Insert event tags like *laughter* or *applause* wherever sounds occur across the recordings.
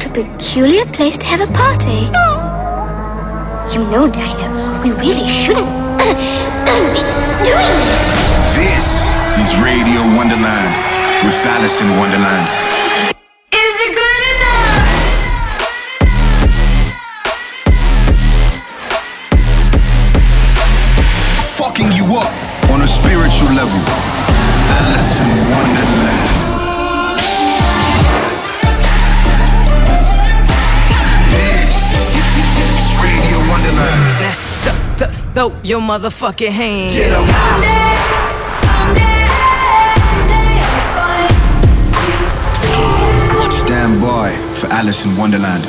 What a peculiar place to have a party. You know, Dino, we really shouldn't *coughs* be doing this. This is Radio Wonderland with Alice in Wonderland. Is it good enough? Fucking you up on a spiritual level. Alice in throw your motherfucking hand. Stand by for Alice in Wonderland.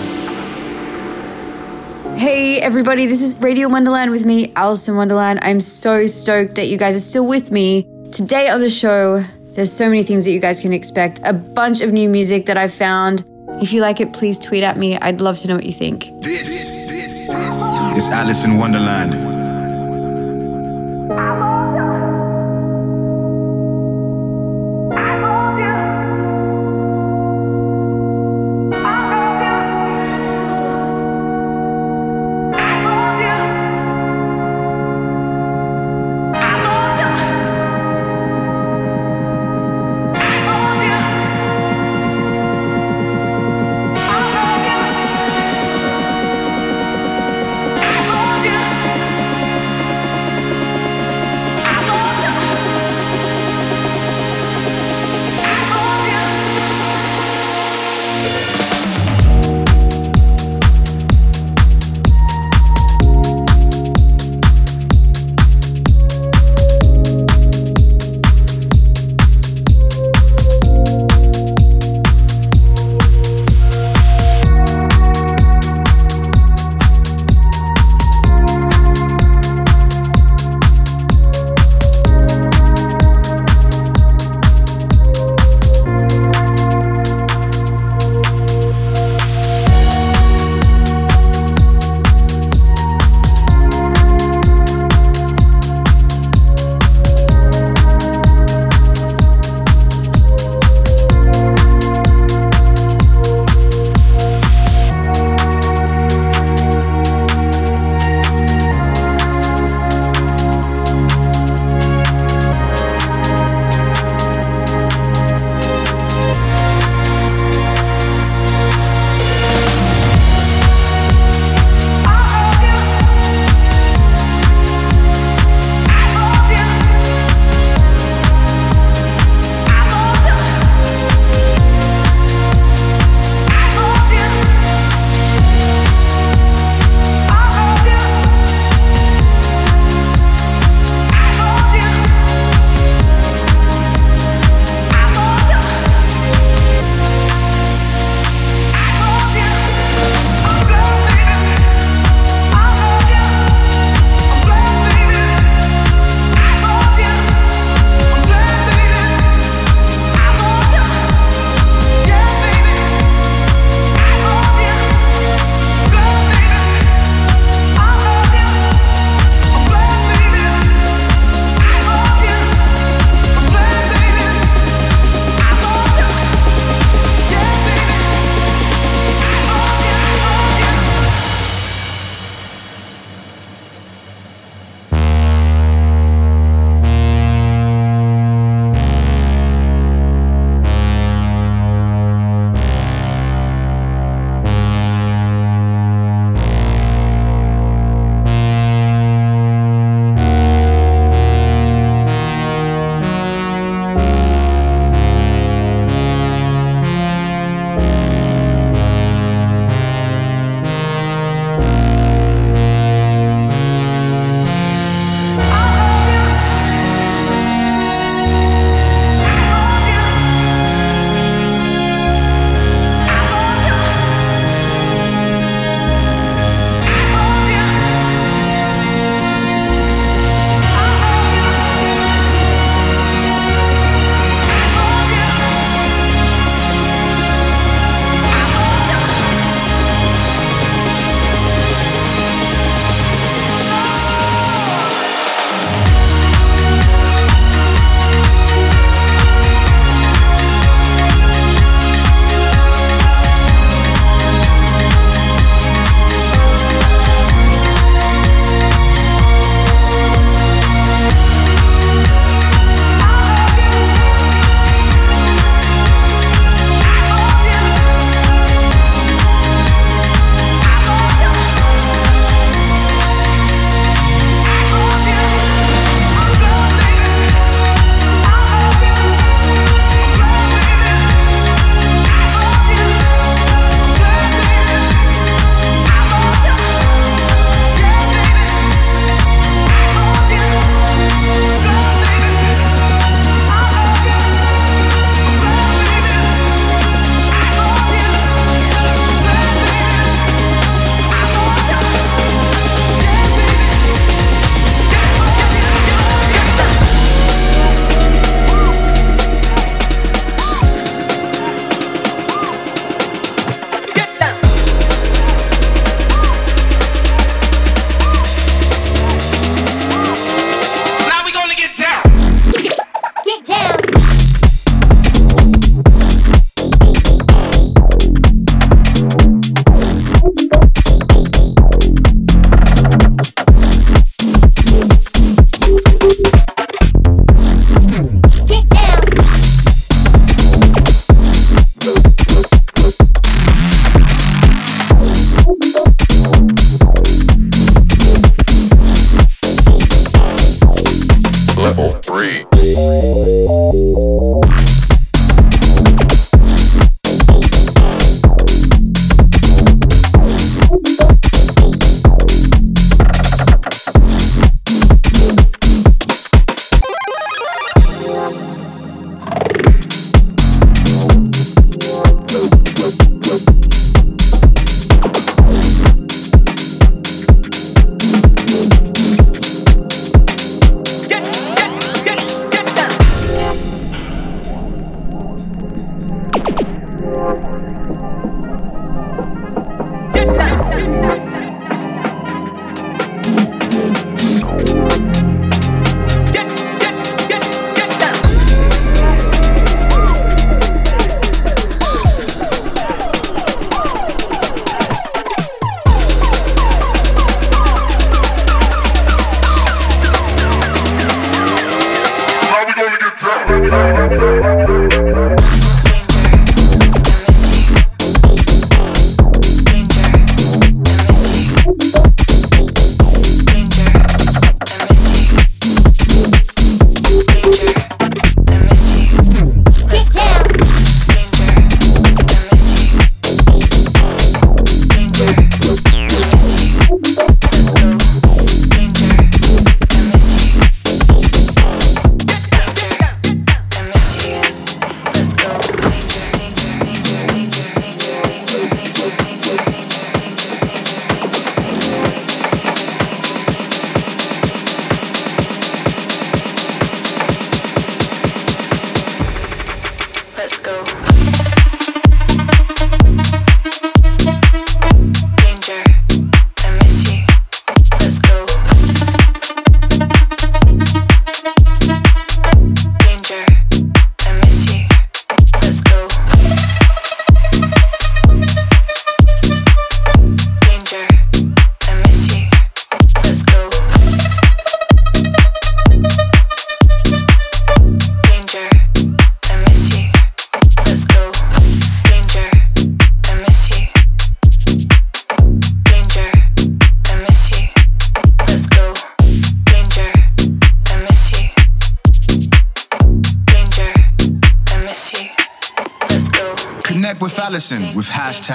Hey everybody, this is Radio Wonderland with me, Alice in Wonderland. I'm so stoked that you guys are still with me. Today on the show, there's so many things that you guys can expect. A bunch of new music that I've found. If you like it, please tweet at me. I'd love to know what you think. This, this, this is Alice in Wonderland.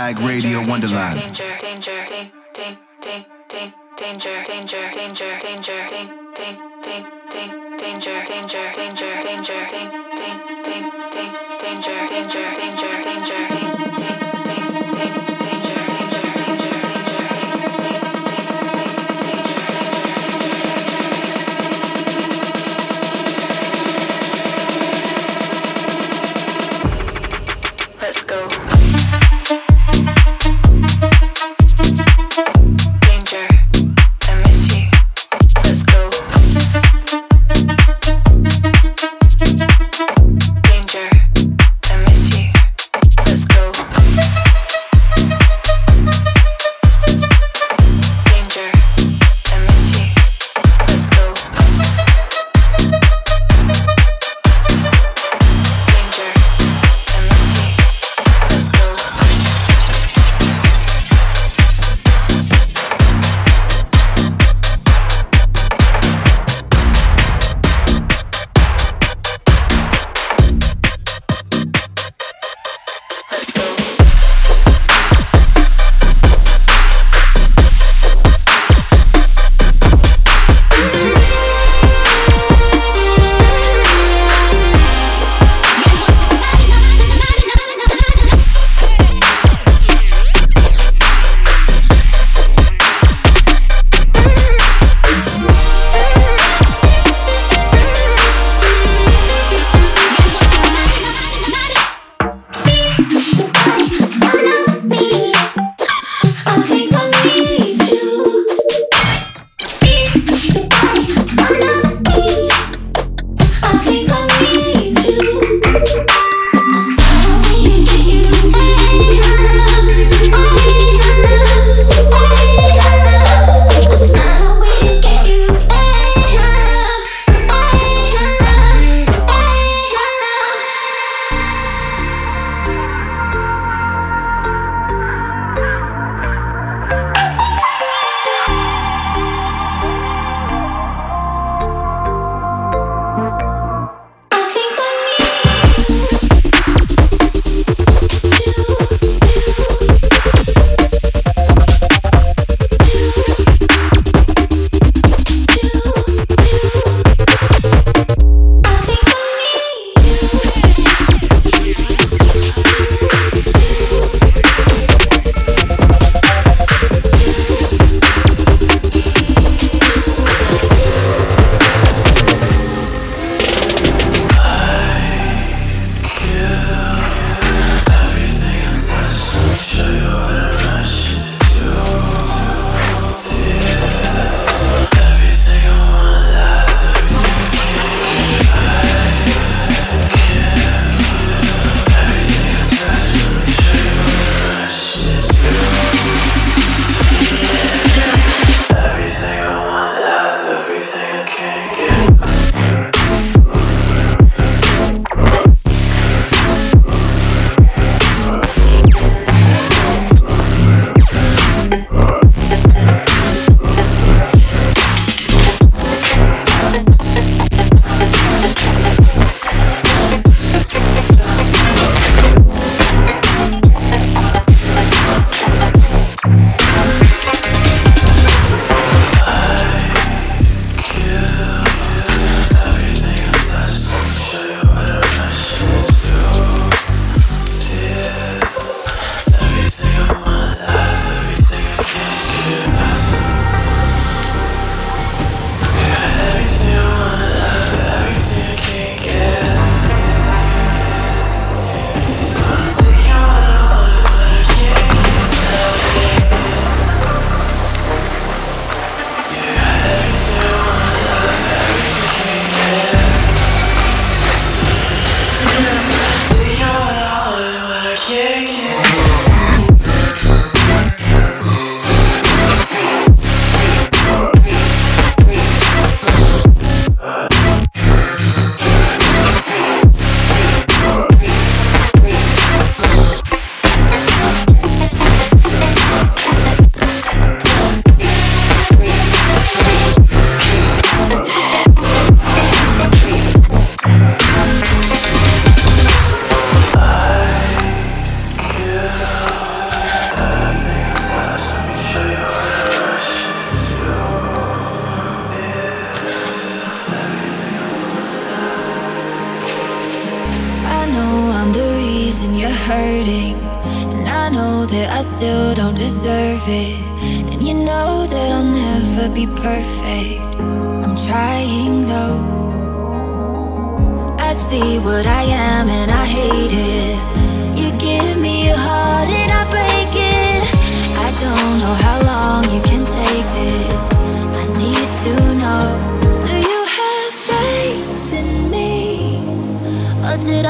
Flag Radio Wonderland. Danger, danger, danger, danger, danger, danger, danger, danger, danger, danger, danger, danger, danger, danger.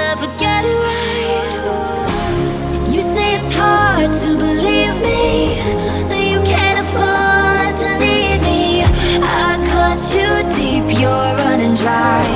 never get it right. You say it's hard to believe me that you can't afford to need me. I cut you deep, you're running dry.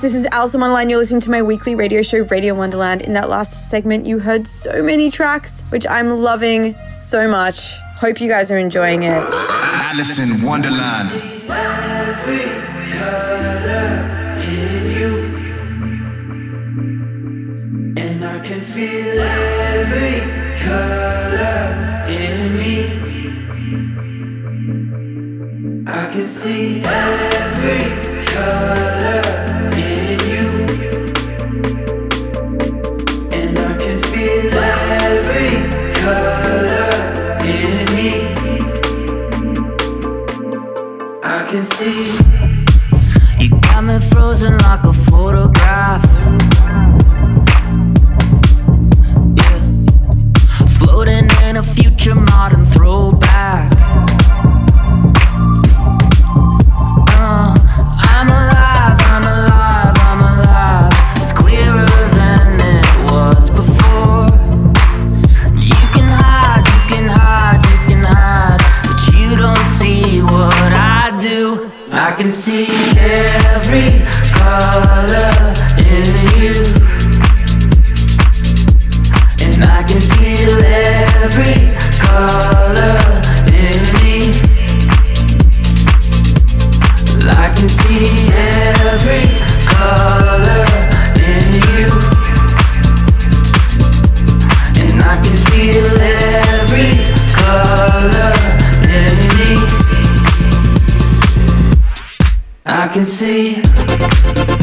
Yes, this is Alice in Wonderland. You're listening to my weekly radio show, Radio Wonderland. In that last segment, you heard so many tracks, which I'm loving so much. Hope you guys are enjoying it. Alice Wonderland. I can feel every color in me. I can see every color see. You got me frozen like a photograph. Yeah. Floating in a future modern throwback. can see every color in you. And I can feel every color in me. I can see every color. I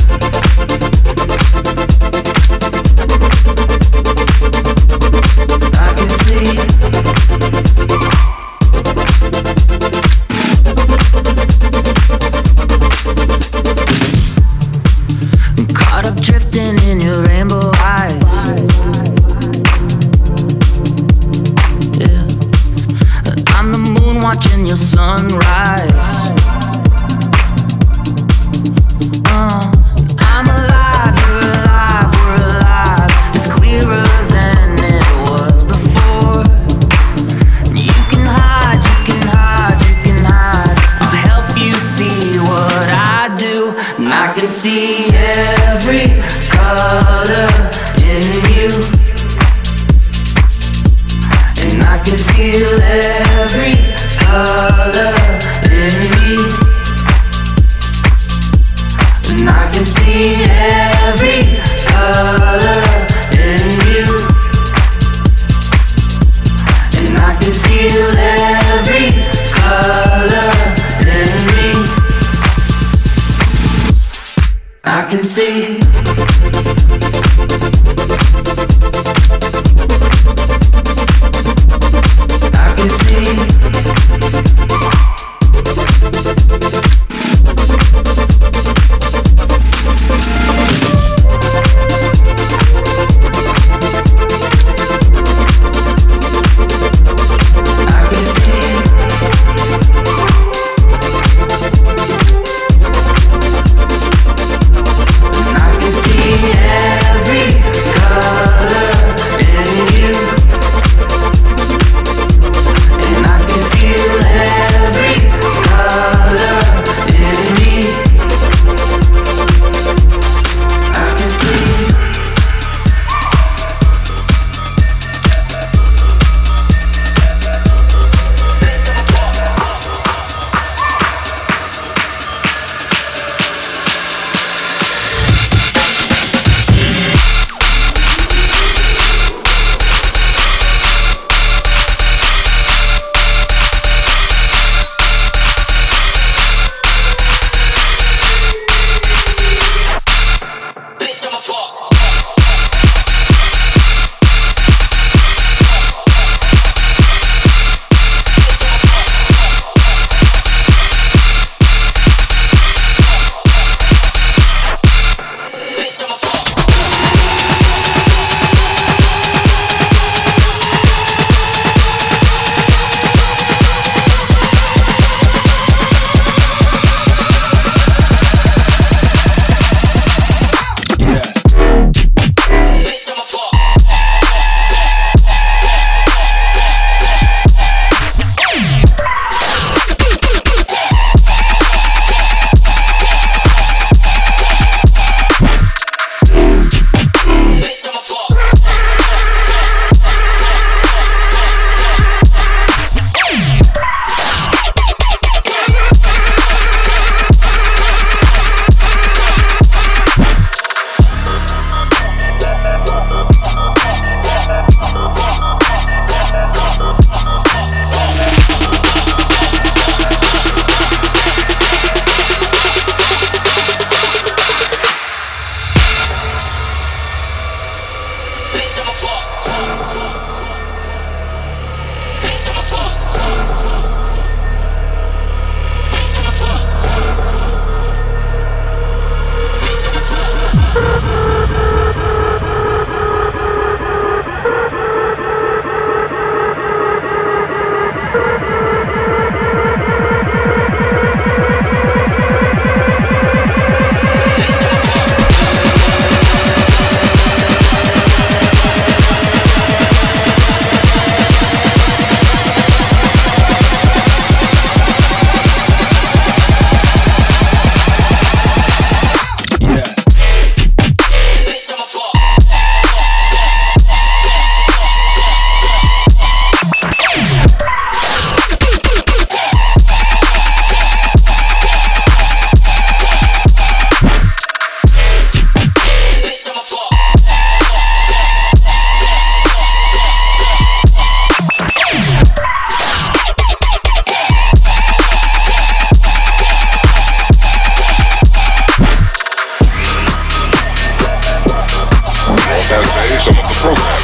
fruit.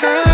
Behind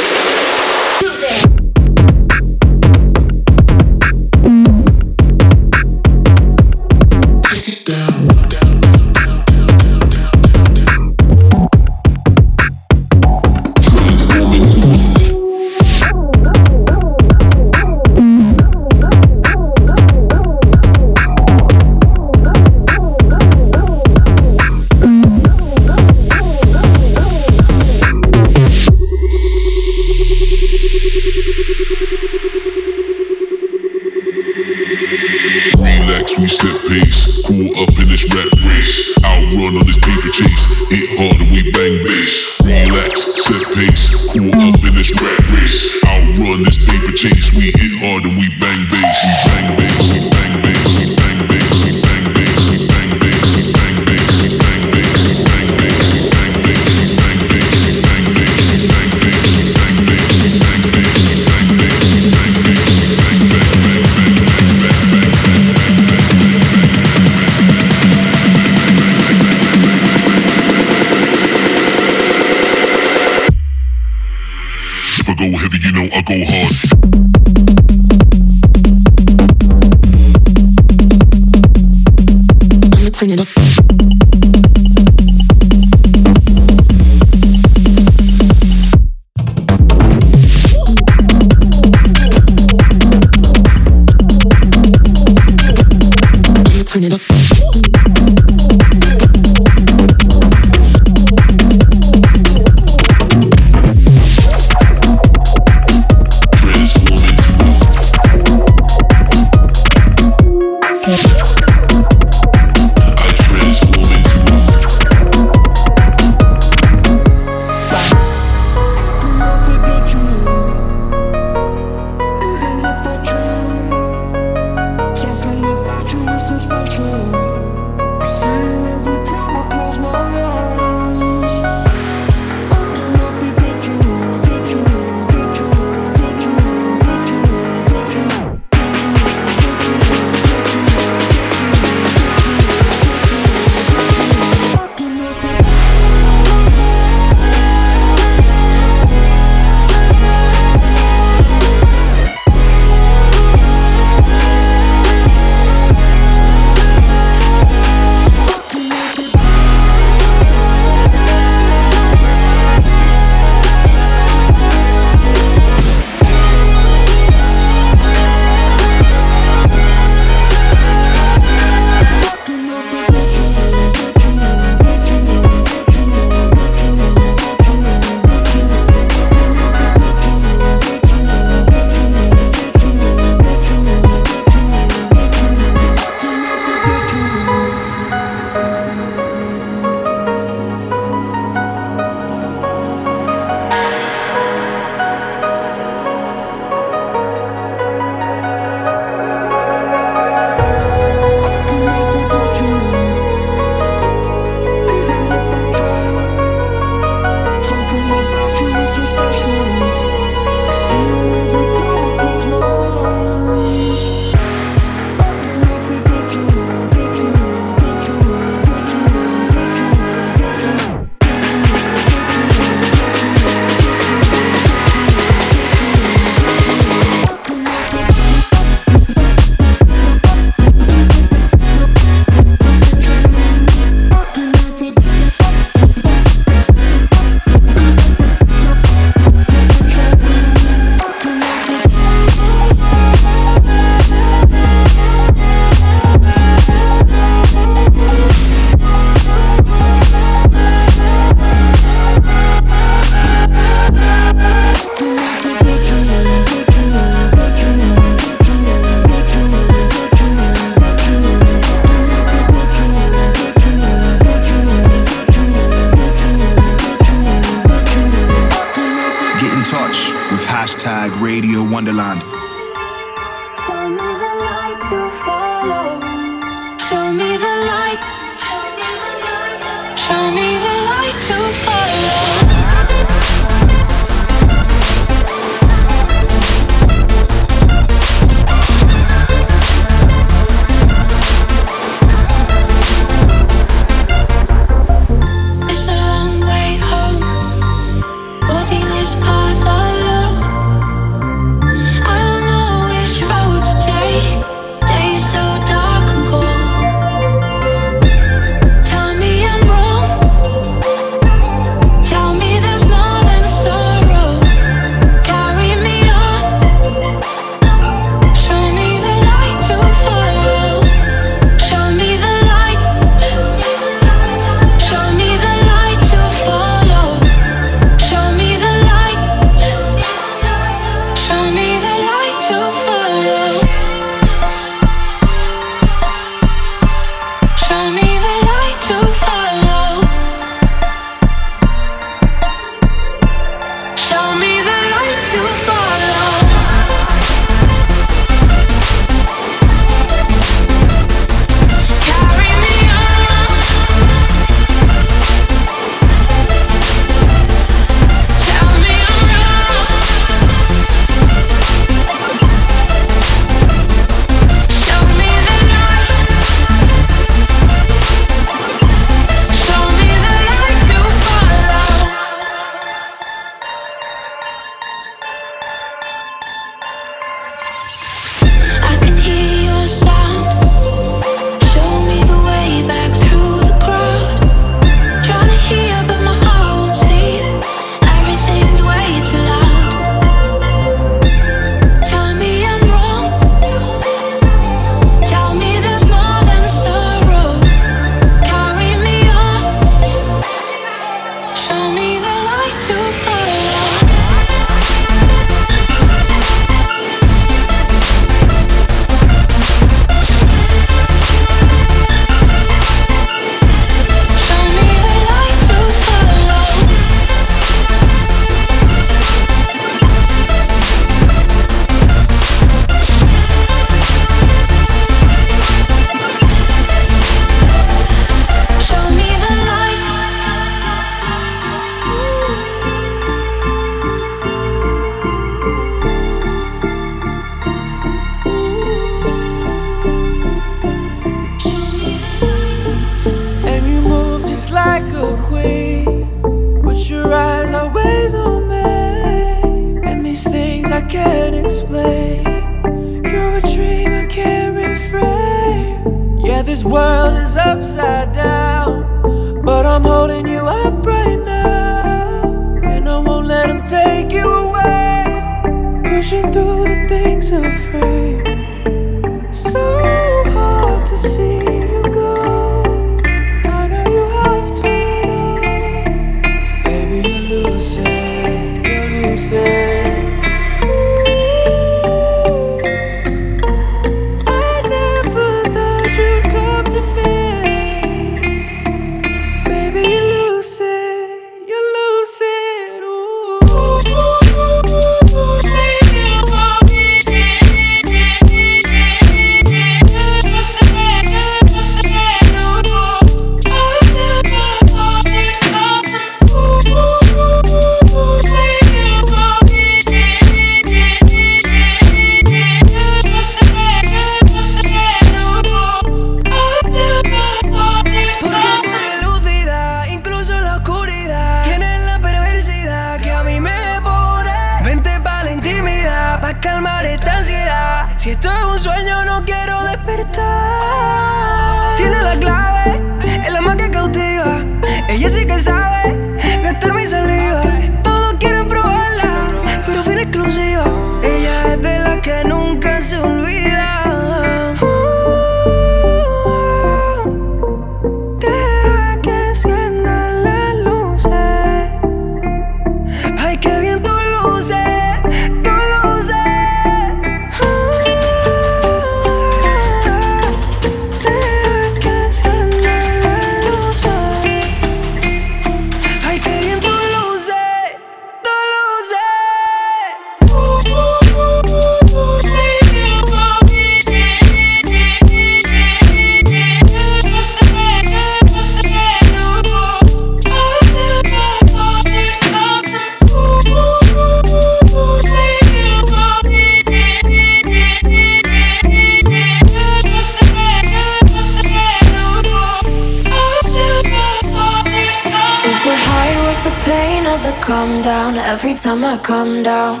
time I come down.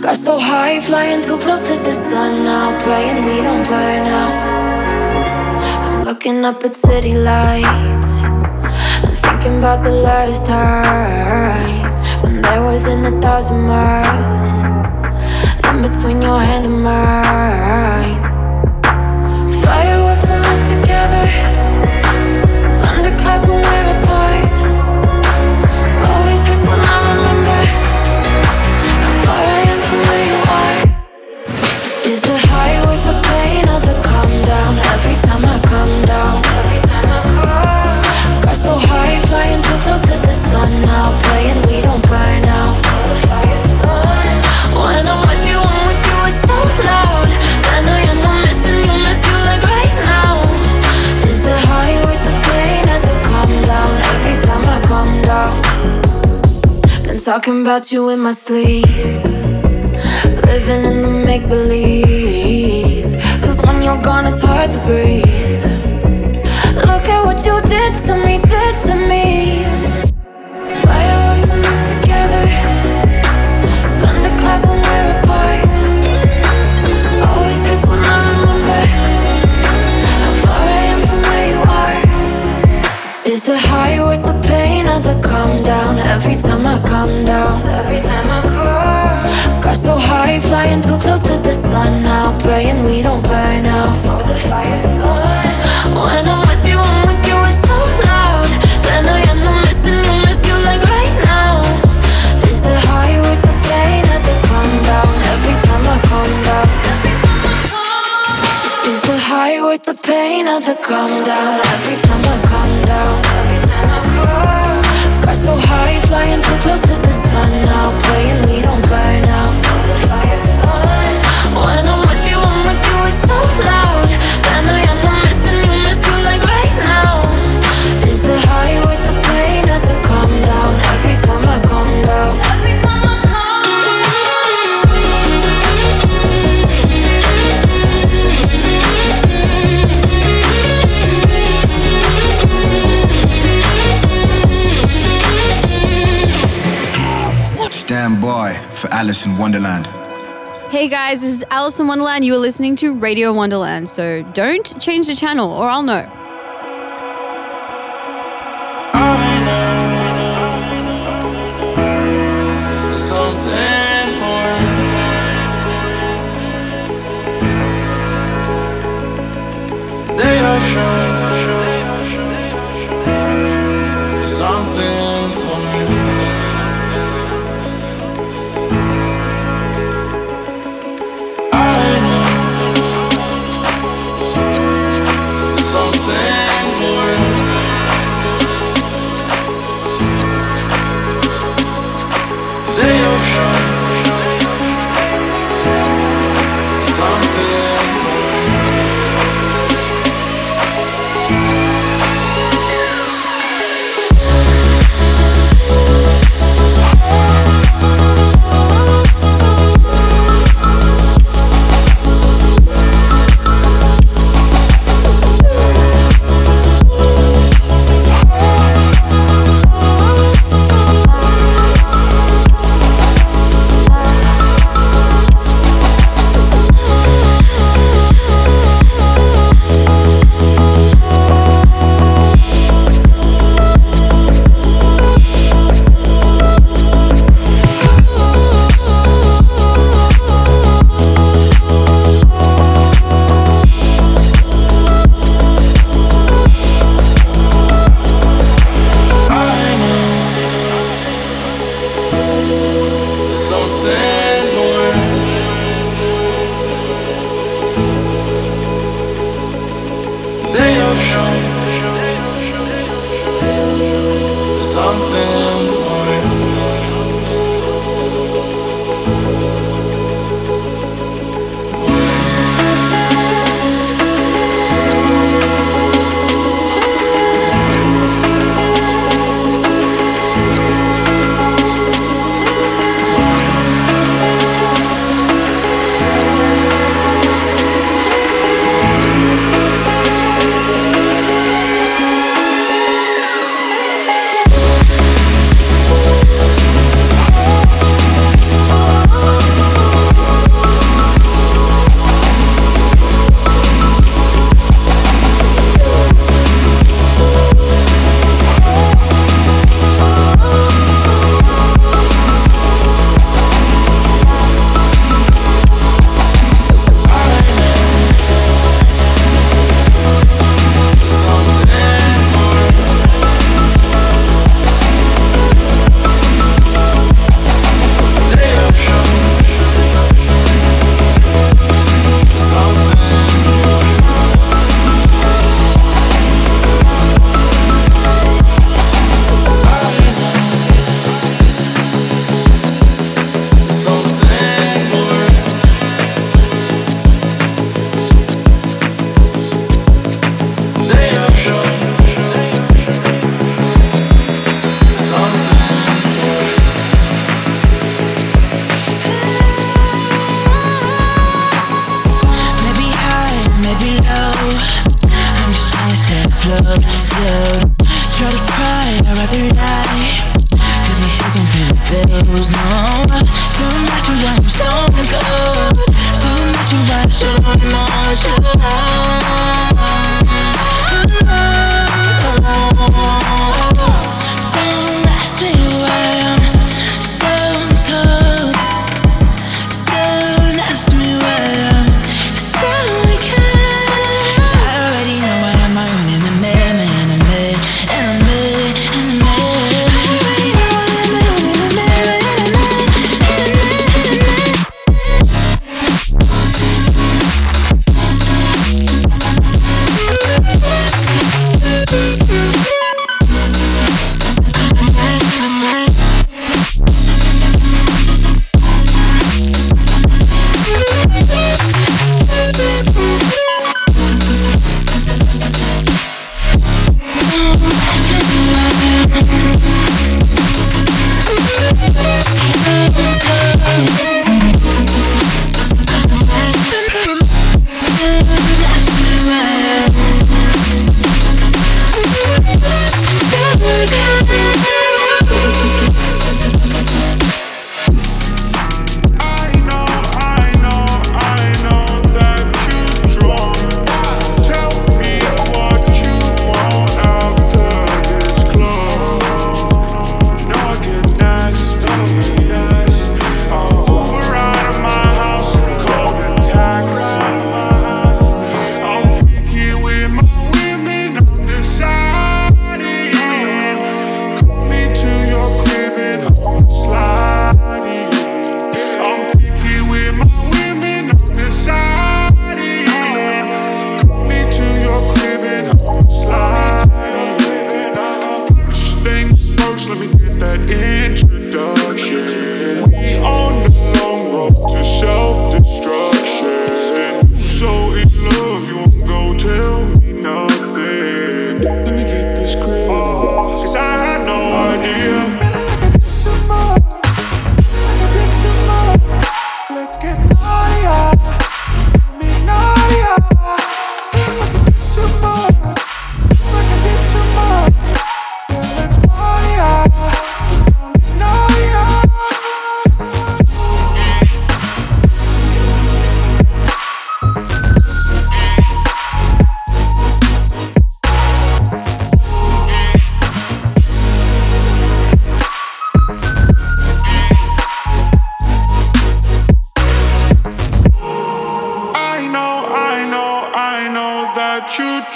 Got so high, flying too close to the sun now. Praying we don't burn out. I'm looking up at city lights. I'm thinking about the last time when there wasn't a thousand miles in between your hand and mine. Talking about you in my sleep. Living in the make believe. Cause when you're gone, it's hard to breathe. Look at what you did to me. and we don't burn out. The. When I'm with you, I'm with you, so loud. Then I end up missing you, miss you like right now. Is the high the pain of the calm down? Every time I calm down. Is the high the pain the down? Every time I down. Every time I go. Got so high, flying too close to the sun now, playing. Alison Wonderland. Hey guys, this is Alison Wonderland. You are listening to Radio Wonderland, so don't change the channel or I'll know.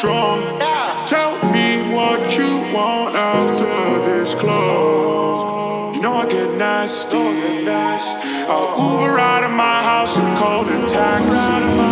Drunk. Tell me what you want after this club. You know I get nasty. I'll Uber out of my house and call the taxi.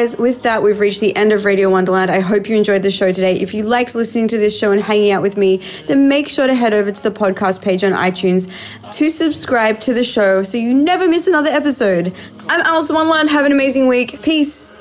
Guys, with that, we've reached the end of Radio Wonderland. I hope you enjoyed the show today. If you liked listening to this show and hanging out with me, then make sure to head over to the podcast page on iTunes to subscribe to the show so you never miss another episode. I'm Alison Wonderland. Have an amazing week. Peace.